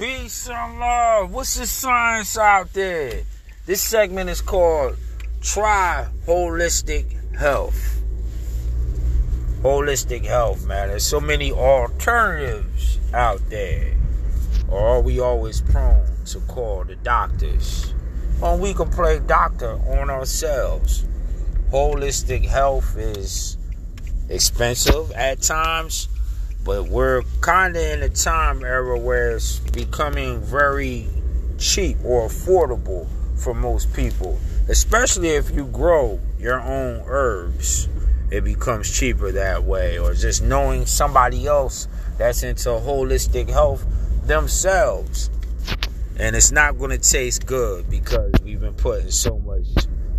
Peace and love. What's the science out there? This segment is called Try Holistic Health. Holistic health, man. There's so many alternatives out there. Or are we always prone to call the doctors? Well, we can play doctor on ourselves. Holistic health is expensive at times but we're kind of in a time era where it's becoming very cheap or affordable for most people, especially if you grow your own herbs. It becomes cheaper that way, or just knowing somebody else that's into holistic health themselves. And it's not going to taste good because we've been putting so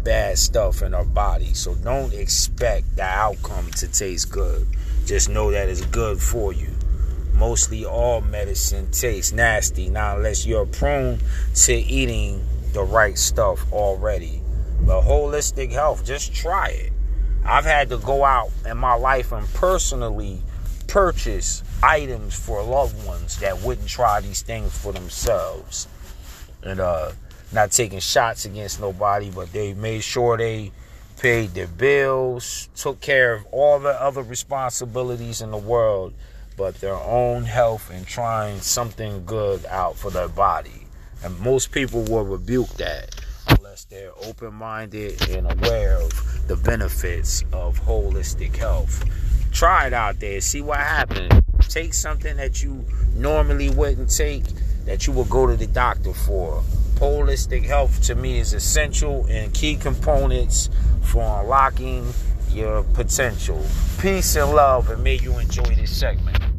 bad stuff in our body. So don't expect the outcome to taste good. Just know that it's good for you. Mostly all medicine tastes nasty. Now, unless you're prone to eating the right stuff already. But holistic health, just try it. I've had to go out in my life and personally purchase items for loved ones that wouldn't try these things for themselves. And uh not taking shots against nobody, but they made sure they paid their bills, took care of all the other responsibilities in the world, but their own health and trying something good out for their body. And most people will rebuke that unless they're open minded and aware of the benefits of holistic health. Try it out there, see what happens. Take something that you normally wouldn't take, that you will go to the doctor for holistic health to me is essential and key components for unlocking your potential. Peace and love, and may you enjoy this segment.